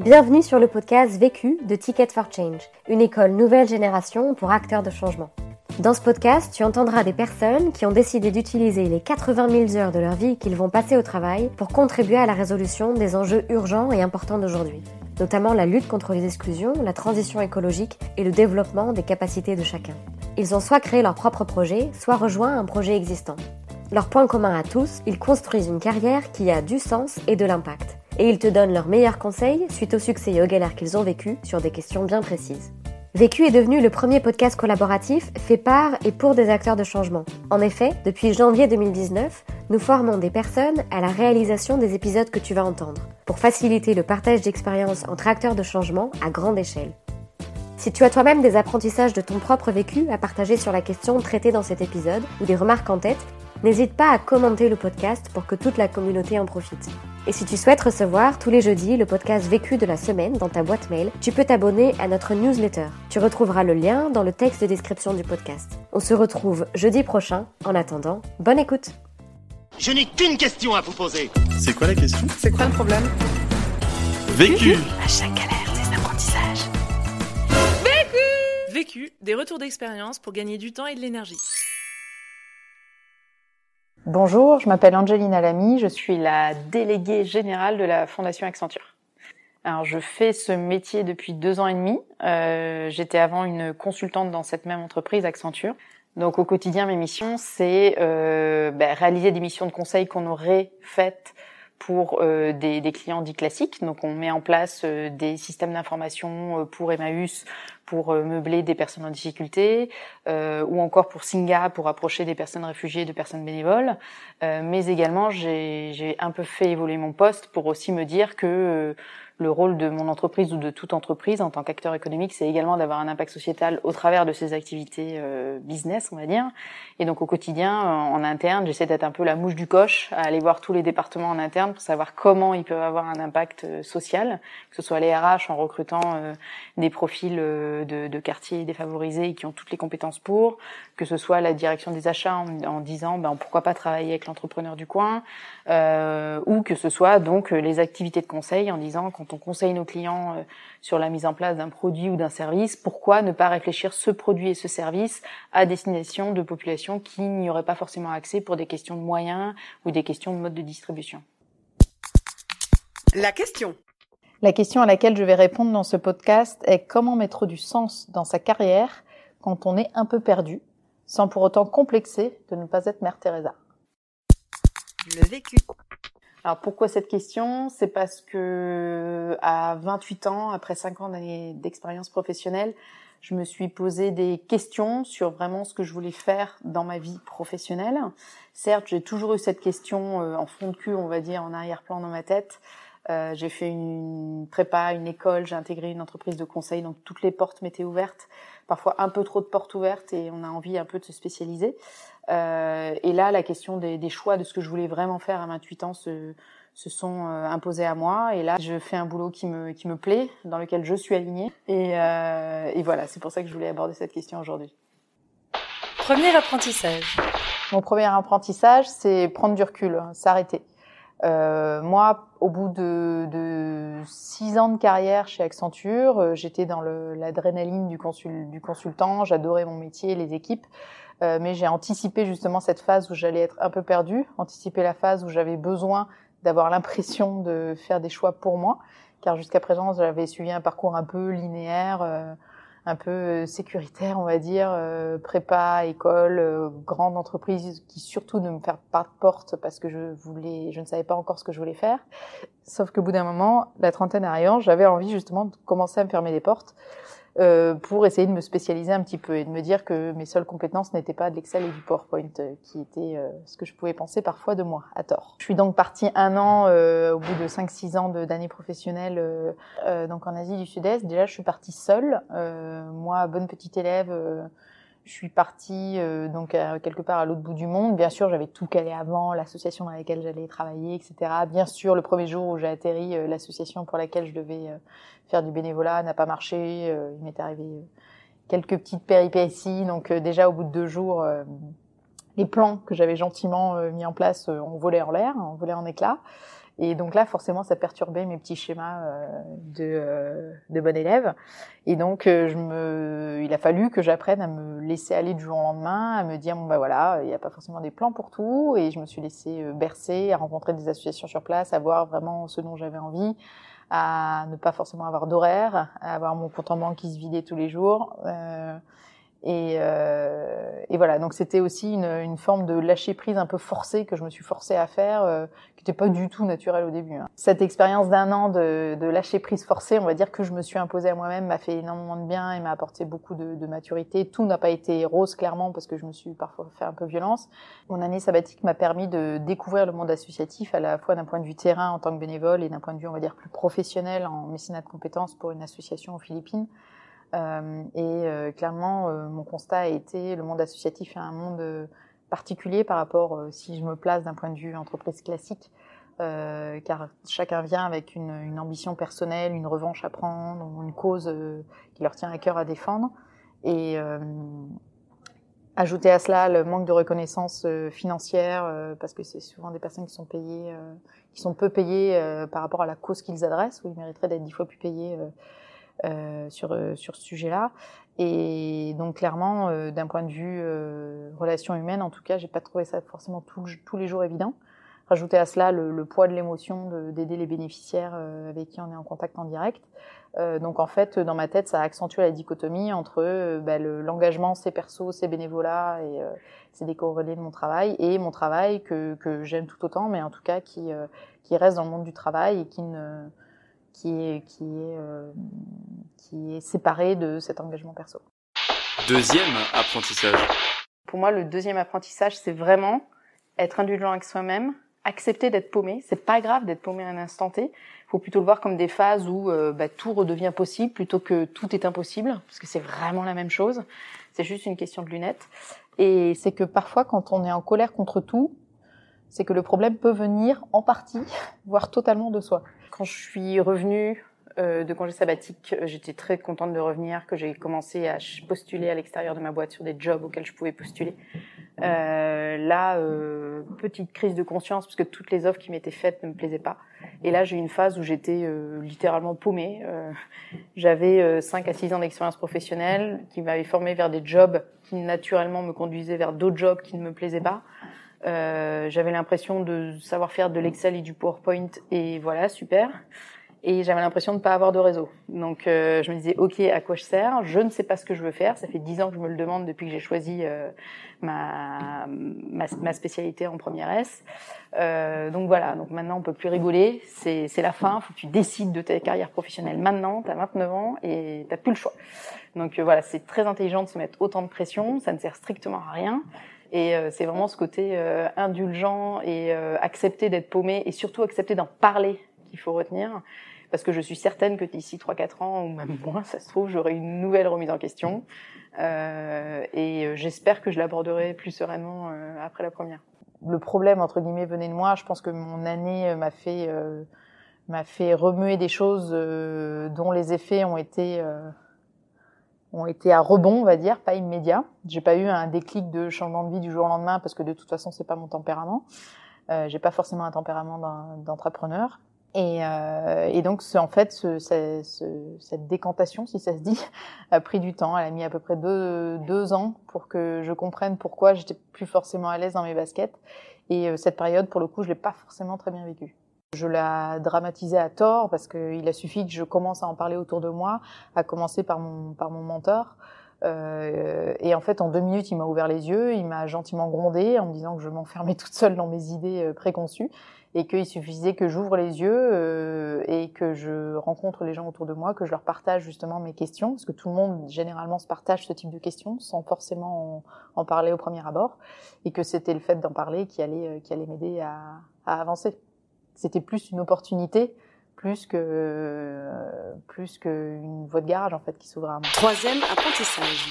Bienvenue sur le podcast Vécu de Ticket for Change, une école nouvelle génération pour acteurs de changement. Dans ce podcast, tu entendras des personnes qui ont décidé d'utiliser les 80 000 heures de leur vie qu'ils vont passer au travail pour contribuer à la résolution des enjeux urgents et importants d'aujourd'hui, notamment la lutte contre les exclusions, la transition écologique et le développement des capacités de chacun. Ils ont soit créé leur propre projet, soit rejoint un projet existant. Leur point commun à tous, ils construisent une carrière qui a du sens et de l'impact et ils te donnent leurs meilleurs conseils suite au succès et aux galères qu'ils ont vécu sur des questions bien précises. Vécu est devenu le premier podcast collaboratif fait par et pour des acteurs de changement. En effet, depuis janvier 2019, nous formons des personnes à la réalisation des épisodes que tu vas entendre, pour faciliter le partage d'expériences entre acteurs de changement à grande échelle. Si tu as toi-même des apprentissages de ton propre vécu à partager sur la question traitée dans cet épisode ou des remarques en tête, n'hésite pas à commenter le podcast pour que toute la communauté en profite. Et si tu souhaites recevoir tous les jeudis le podcast vécu de la semaine dans ta boîte mail, tu peux t'abonner à notre newsletter. Tu retrouveras le lien dans le texte de description du podcast. On se retrouve jeudi prochain. En attendant, bonne écoute. Je n'ai qu'une question à vous poser. C'est quoi la question? C'est quoi le problème? Vécu À chaque galère, des apprentissages. Vécu Vécu, des retours d'expérience pour gagner du temps et de l'énergie. Bonjour, je m'appelle Angelina Lamy, je suis la déléguée générale de la Fondation Accenture. Alors, je fais ce métier depuis deux ans et demi. Euh, J'étais avant une consultante dans cette même entreprise, Accenture. Donc, au quotidien, mes missions, c'est euh, ben, réaliser des missions de conseil qu'on aurait faites pour euh, des, des, clients dits classiques. Donc, on met en place euh, des systèmes d'information euh, pour Emmaüs, pour euh, meubler des personnes en difficulté, euh, ou encore pour Singa, pour approcher des personnes réfugiées, de personnes bénévoles. Euh, mais également, j'ai un peu fait évoluer mon poste pour aussi me dire que le rôle de mon entreprise ou de toute entreprise en tant qu'acteur économique, c'est également d'avoir un impact sociétal au travers de ses activités euh, business, on va dire. Et donc au quotidien, en interne, j'essaie d'être un peu la mouche du coche, à aller voir tous les départements en interne pour savoir comment ils peuvent avoir un impact euh, social, que ce soit les RH en recrutant euh, des profils de, quartiers défavorisés qui ont toutes les compétences pour, que ce soit la direction des achats en, disant ben, pourquoi pas travailler avec l'entrepreneur du coin, ou que ce soit donc les activités de conseil en disant quand on conseille nos clients euh, sur la mise en place d'un produit ou d'un service, pourquoi ne pas réfléchir ce produit et ce service à destination de populations qui n'y auraient pas forcément accès pour des questions de moyens ou des questions de mode de distribution? La question. La question à laquelle je vais répondre dans ce podcast est comment mettre du sens dans sa carrière quand on est un peu perdu, sans pour autant complexer de ne pas être Mère Teresa. Le vécu. Alors pourquoi cette question? C'est parce que à 28 ans, après 5 ans d'expérience professionnelle, je me suis posé des questions sur vraiment ce que je voulais faire dans ma vie professionnelle. Certes, j'ai toujours eu cette question euh, en fond de cul, on va dire, en arrière-plan dans ma tête. Euh, j'ai fait une prépa, une école, j'ai intégré une entreprise de conseil, donc toutes les portes m'étaient ouvertes. Parfois un peu trop de portes ouvertes et on a envie un peu de se spécialiser. Euh, et là, la question des, des, choix de ce que je voulais vraiment faire à 28 ans se, se sont euh, imposés à moi. Et là, je fais un boulot qui me, qui me plaît, dans lequel je suis alignée. Et, euh, et voilà, c'est pour ça que je voulais aborder cette question aujourd'hui. Premier apprentissage. Mon premier apprentissage, c'est prendre du recul, s'arrêter. Euh, moi, au bout de, de, six ans de carrière chez Accenture, euh, j'étais dans l'adrénaline du, consul, du consultant, j'adorais mon métier, les équipes. Euh, mais j'ai anticipé justement cette phase où j'allais être un peu perdue, anticipé la phase où j'avais besoin d'avoir l'impression de faire des choix pour moi, car jusqu'à présent j'avais suivi un parcours un peu linéaire, euh, un peu euh, sécuritaire, on va dire, euh, prépa, école, grande entreprise, qui surtout ne me faire pas de porte parce que je voulais, je ne savais pas encore ce que je voulais faire. Sauf qu'au bout d'un moment, la trentaine arrivant, j'avais envie justement de commencer à me fermer les portes euh, pour essayer de me spécialiser un petit peu et de me dire que mes seules compétences n'étaient pas de l'Excel et du PowerPoint, euh, qui était euh, ce que je pouvais penser parfois de moi, à tort. Je suis donc partie un an au bout de 5-6 ans d'années professionnelles donc en Asie du Sud-Est. Déjà, je suis partie seule. moi, bonne petite élève je suis partie euh, donc quelque part à l'autre bout du monde. Bien sûr, j'avais tout calé avant, l'association dans laquelle j'allais travailler, etc. Bien sûr, le premier jour où j'ai atterri, euh, l'association pour laquelle je devais euh, faire du bénévolat n'a pas marché. il m'est arrivé quelques petites péripéties. Donc déjà, au bout de deux jours, les plans que j'avais gentiment mis en place ont volé en l'air, ont volé en éclats. Et donc là, forcément, ça perturbait mes petits schémas euh, de, euh, de bon élève. Et donc, euh, je me, il a fallu que j'apprenne à me laisser aller du jour au lendemain, à me dire, bon, bah voilà, il n'y a pas forcément des plans pour tout. Et je me suis laissée bercer, à rencontrer des associations sur place, à voir vraiment ce dont j'avais envie, à ne pas forcément avoir d'horaire, à avoir mon compte en banque qui se vidait tous les jours. Euh, et, euh, et, voilà, donc c'était aussi une, une, forme de lâcher prise un peu forcée que je me suis forcée à faire, euh, qui n'était pas du tout naturelle au début. Hein. Cette expérience d'un an de, de, lâcher prise forcée, on va dire que je me suis imposée à moi-même, m'a fait énormément de bien et m'a apporté beaucoup de, de maturité. Tout n'a pas été rose clairement parce que je me suis parfois fait un peu violence. Mon année sabbatique m'a permis de découvrir le monde associatif à la fois d'un point de vue terrain en tant que bénévole et d'un point de vue on va dire plus professionnel en mécénat de compétences pour une association aux Philippines. Euh, et euh, clairement, euh, mon constat a été le monde associatif est un monde particulier par rapport, si je me place d'un point de vue entreprise classique, euh, car chacun vient avec une, une, ambition personnelle, une revanche à prendre, une cause euh, qui leur tient à cœur à défendre. Et euh, ajouter à cela le manque de reconnaissance financière, parce que c'est souvent des personnes qui sont payées, qui sont peu payées par rapport à la cause qu'ils adressent, où ils mériteraient d'être dix fois plus payés sur, euh, sur ce sujet-là. Et donc clairement, euh, d'un point de vue euh, relation humaine, en tout cas, j'ai pas trouvé ça forcément tous les jours évident. Rajouter à cela le, le poids de l'émotion d'aider les bénéficiaires avec qui on est en contact en direct. donc en fait, dans ma tête, ça a accentué la dichotomie entre bah, l'engagement, c'est perso, c'est bénévolat et c'est des corrélés de mon travail et mon travail que, que j'aime tout autant, mais en tout cas qui, qui reste dans le monde du travail et qui ne qui est, qui est, euh, qui est séparé de cet engagement perso. Deuxième apprentissage. Pour moi, le deuxième apprentissage, c'est vraiment être indulgent avec soi-même, accepter d'être paumé. C'est pas grave d'être paumé à un instant T. Il faut plutôt le voir comme des phases où euh, bah, tout redevient possible plutôt que tout est impossible, parce que c'est vraiment la même chose. C'est juste une question de lunettes. Et c'est que parfois, quand on est en colère contre tout, c'est que le problème peut venir en partie, voire totalement de soi. Quand je suis revenue euh, de congé sabbatique, euh, j'étais très contente de revenir, que j'ai commencé à postuler à l'extérieur de ma boîte sur des jobs auxquels je pouvais postuler. Euh, là, euh, petite crise de conscience, parce que toutes les offres qui m'étaient faites ne me plaisaient pas. Et là, j'ai eu une phase où j'étais euh, littéralement paumée. Euh, J'avais 5 à 6 ans d'expérience professionnelle qui m'avaient formé vers des jobs qui naturellement me conduisaient vers d'autres jobs qui ne me plaisaient pas. Euh, j'avais l'impression de savoir faire de l'Excel et du PowerPoint et voilà, super. Et j'avais l'impression de ne pas avoir de réseau. Donc euh, je me disais, ok, à quoi je sers? Je ne sais pas ce que je veux faire. Ça fait dix ans que je me le demande depuis que j'ai choisi euh, ma, ma, ma, spécialité en première S. Euh, donc voilà, donc maintenant on peut plus rigoler. C'est la fin. Faut que tu décides de ta carrière professionnelle maintenant. Tu as 29 ans et tu plus le choix. Donc euh, voilà, c'est très intelligent de se mettre autant de pression. Ça ne sert strictement à rien. Et euh, c'est vraiment ce côté euh, indulgent et euh, accepter d'être paumé et surtout accepter d'en parler qu'il faut retenir. Parce que je suis certaine que d'ici 3-4 ans ou même moins, ça se trouve, j'aurai une nouvelle remise en question. et j'espère que je l'aborderai plus sereinement après la première. Le problème, entre guillemets, venait de moi. Je pense que mon année m'a fait, m'a fait remuer des choses dont les effets ont été ont été à rebond, on va dire, pas immédiat. J'ai pas eu un déclic de changement de vie du jour au lendemain parce que de toute façon c'est pas mon tempérament. Euh, j'ai pas forcément un tempérament d'entrepreneur. Et, euh, et, donc, en fait, ce, ce, ce, cette décantation, si ça se dit, a pris du temps. Elle a mis à peu près deux, deux ans pour que je comprenne pourquoi j'étais plus forcément à l'aise dans mes baskets. Et euh, cette période, pour le coup, je l'ai pas forcément très bien vécue. Je la dramatisais à tort parce qu'il a suffi que je commence à en parler autour de moi, à commencer par mon, par mon mentor. Euh, et en fait, en deux minutes, il m'a ouvert les yeux, il m'a gentiment grondé en me disant que je m'enfermais toute seule dans mes idées euh, préconçues et qu'il suffisait que j'ouvre les yeux euh, et que je rencontre les gens autour de moi, que je leur partage justement mes questions, parce que tout le monde généralement se partage ce type de questions sans forcément en, en parler au premier abord, et que c'était le fait d'en parler qui allait, euh, qui allait m'aider à, à avancer c'était plus une opportunité plus que plus qu'une voie de garage en fait qui s'ouvrait à moi. Troisième apprentissage.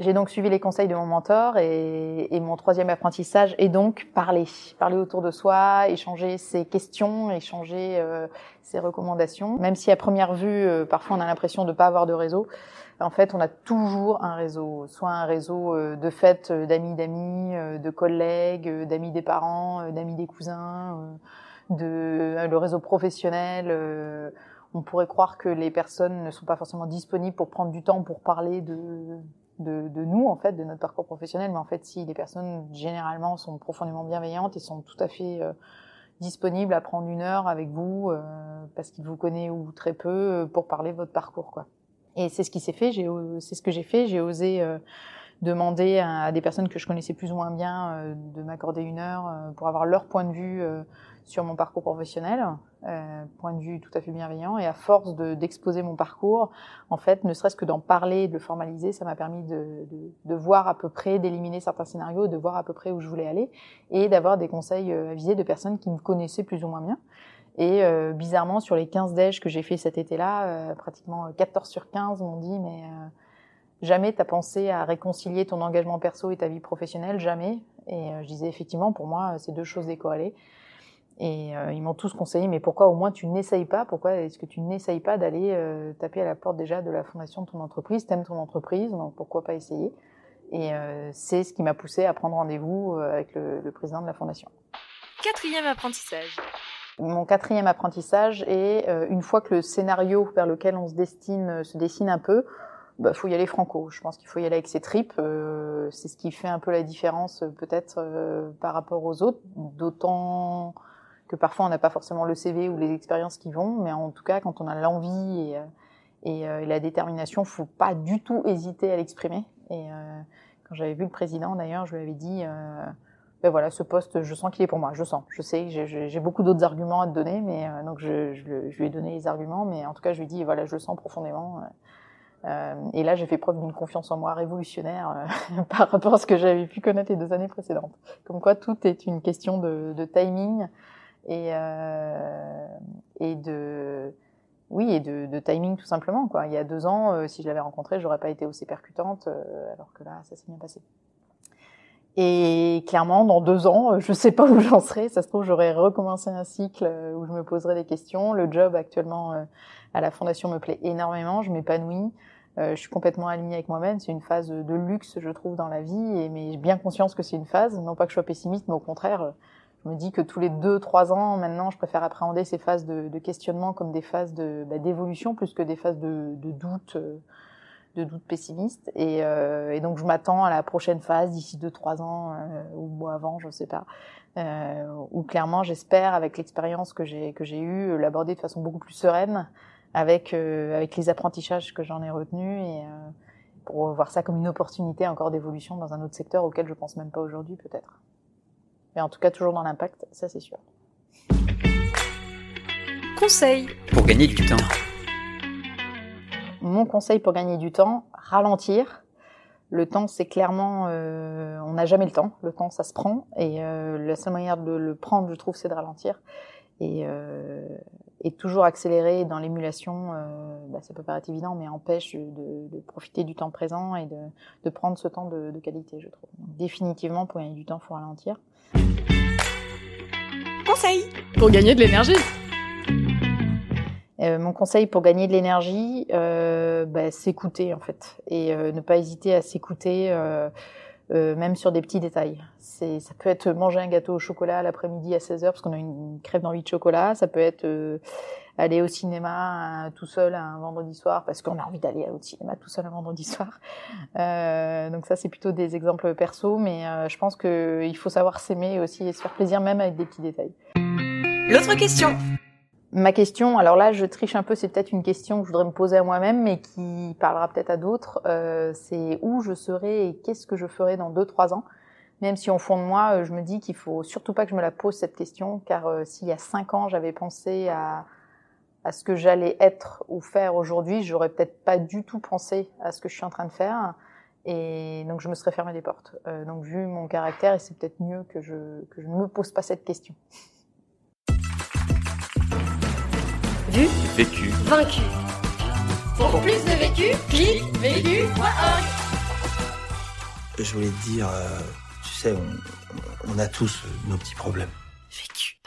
J'ai donc suivi les conseils de mon mentor et, et, mon troisième apprentissage est donc parler, parler autour de soi, échanger ses questions, échanger euh, ses recommandations. Même si à première vue, euh, parfois on a l'impression de ne pas avoir de réseau, en fait on a toujours un réseau, soit un réseau euh, de fêtes d'amis d'amis, de collègues, d'amis des parents, d'amis des cousins de le réseau professionnel. on pourrait croire que les personnes ne sont pas forcément disponibles pour prendre du temps pour parler de, nous en fait, de notre parcours professionnel. Mais en fait, si les personnes généralement sont profondément bienveillantes et sont tout à fait disponibles à prendre une heure avec vous parce qu'ils vous connaissent ou très peu pour parler de votre parcours, quoi. Et c'est ce qui s'est fait. C'est ce que j'ai fait. J'ai osé demander à, des personnes que je connaissais plus ou moins bien euh, de m'accorder une heure euh, pour avoir leur point de vue euh, sur mon parcours professionnel, point de vue tout à fait bienveillant. Et à force d'exposer mon parcours, en fait, ne serait-ce que d'en parler, de le formaliser, ça m'a permis de, de, de, voir à peu près, d'éliminer certains scénarios, de voir à peu près où je voulais aller, et d'avoir des conseils avisés de personnes qui me connaissaient plus ou moins bien. Et euh, bizarrement, sur les 15 déj que j'ai fait cet été-là, euh, pratiquement 14 sur 15 m'ont dit mais Jamais t'as pensé à réconcilier ton engagement perso et ta vie professionnelle, jamais. Et euh, je disais effectivement, pour moi, c'est deux choses décorrélées. Et euh, ils m'ont tous conseillé, mais pourquoi au moins tu n'essayes pas? Pourquoi est-ce que tu n'essayes pas d'aller euh, taper à la porte déjà de la fondation de ton entreprise? T'aimes ton entreprise, donc pourquoi pas essayer? Et c'est ce qui m'a poussé à prendre rendez-vous avec le, président de la fondation. Quatrième apprentissage. Mon quatrième apprentissage est une fois que le scénario vers lequel on se destine se dessine un peu, bah, faut y aller franco. Je pense qu'il faut y aller avec ses tripes. Euh, c'est ce qui fait un peu la différence euh, peut-être euh, par rapport aux autres. D'autant que parfois on n'a pas forcément le CV ou les expériences qui vont, mais en tout cas quand on a l'envie et, et, la détermination, faut pas du tout hésiter à l'exprimer. Et quand j'avais vu le président d'ailleurs, je lui avais dit. Ben voilà, ce poste, je sens qu'il est pour moi. Je sens, je sais, j'ai beaucoup d'autres arguments à te donner, mais donc je, je, lui ai donné les arguments, mais en tout cas, je lui ai dit, voilà, je le sens profondément. Euh, et là, j'ai fait preuve d'une confiance en moi révolutionnaire euh, par rapport à ce que j'avais pu connaître les deux années précédentes. Comme quoi, tout est une question de, de timing et, euh, et de oui et de, de, timing tout simplement. Quoi. Il y a deux ans, euh, si je l'avais rencontré, j'aurais pas été aussi percutante, euh, alors que là, ça s'est bien passé. Et clairement, dans deux ans, je sais pas où j'en serai. Ça se trouve, j'aurais recommencé un cycle où je me poserais des questions. Le job actuellement à la fondation me plaît énormément. Je m'épanouis. Euh, je suis complètement alignée avec moi-même. C'est une phase de luxe, je trouve, dans la vie, mais j'ai bien conscience que c'est une phase. Non pas que je sois pessimiste, mais au contraire, je me dis que tous les deux, trois ans, maintenant, je préfère appréhender ces phases de, questionnement comme des phases bah, d'évolution plus que des phases de, de doute, euh, de doute pessimiste. Et, euh, et donc, je m'attends à la prochaine phase d'ici deux, trois ans euh, ou avant, je sais pas. Euh, où clairement, j'espère, avec l'expérience que j'ai que j'ai eue, l'aborder de façon beaucoup plus sereine avec, euh, avec les apprentissages que j'en ai retenus et euh, pour voir ça comme une opportunité encore d'évolution dans un autre secteur auquel je pense même pas aujourd'hui peut-être. Mais en tout cas toujours dans l'impact, ça c'est sûr. Conseil pour gagner du temps. Mon conseil pour gagner du temps, ralentir. Le temps, c'est clairement, euh, on n'a jamais le temps. Le temps, ça se prend, et euh, la seule manière de le prendre, je trouve, c'est de ralentir. Et, euh, et toujours accélérer dans l'émulation, euh, bah, ça peut paraître évident, mais empêche de, de, profiter du temps présent et de, de prendre ce temps de, de, qualité, je trouve. Donc, définitivement, pour gagner du temps, il faut ralentir. Conseil pour gagner de l'énergie. Euh, mon conseil pour gagner de l'énergie, euh, bah, s'écouter en fait, et euh, ne pas hésiter à s'écouter. Euh, même sur des petits détails. C'est, ça peut être manger un gâteau au chocolat l'après-midi à 16h parce qu'on a une crève d'envie de chocolat. Ça peut être aller au cinéma tout seul un vendredi soir parce qu'on a envie d'aller au cinéma tout seul un vendredi soir. Donc ça, c'est plutôt des exemples perso, mais je pense qu'il faut savoir s'aimer aussi et se faire plaisir même avec des petits détails. L'autre question Ma question, alors là je triche un peu, c'est peut-être une question que je voudrais me poser à moi-même, mais qui parlera peut-être à d'autres. Euh, c'est où je serai et qu'est-ce que je ferai dans deux trois ans. Même si au fond de moi, euh, je me dis qu'il faut surtout pas que je me la pose cette question, car euh, s'il y a cinq ans j'avais pensé à, à ce que j'allais être ou faire aujourd'hui, j'aurais peut-être pas du tout pensé à ce que je suis en train de faire. Et donc je me serais fermé des portes. Euh, donc vu mon caractère, c'est peut-être mieux que je, que je ne me pose pas cette question. Vu, vécu, vaincu. Pour plus de vécu, clique vécu.org. Je voulais te dire, euh, tu sais, on, on a tous nos petits problèmes. Vécu.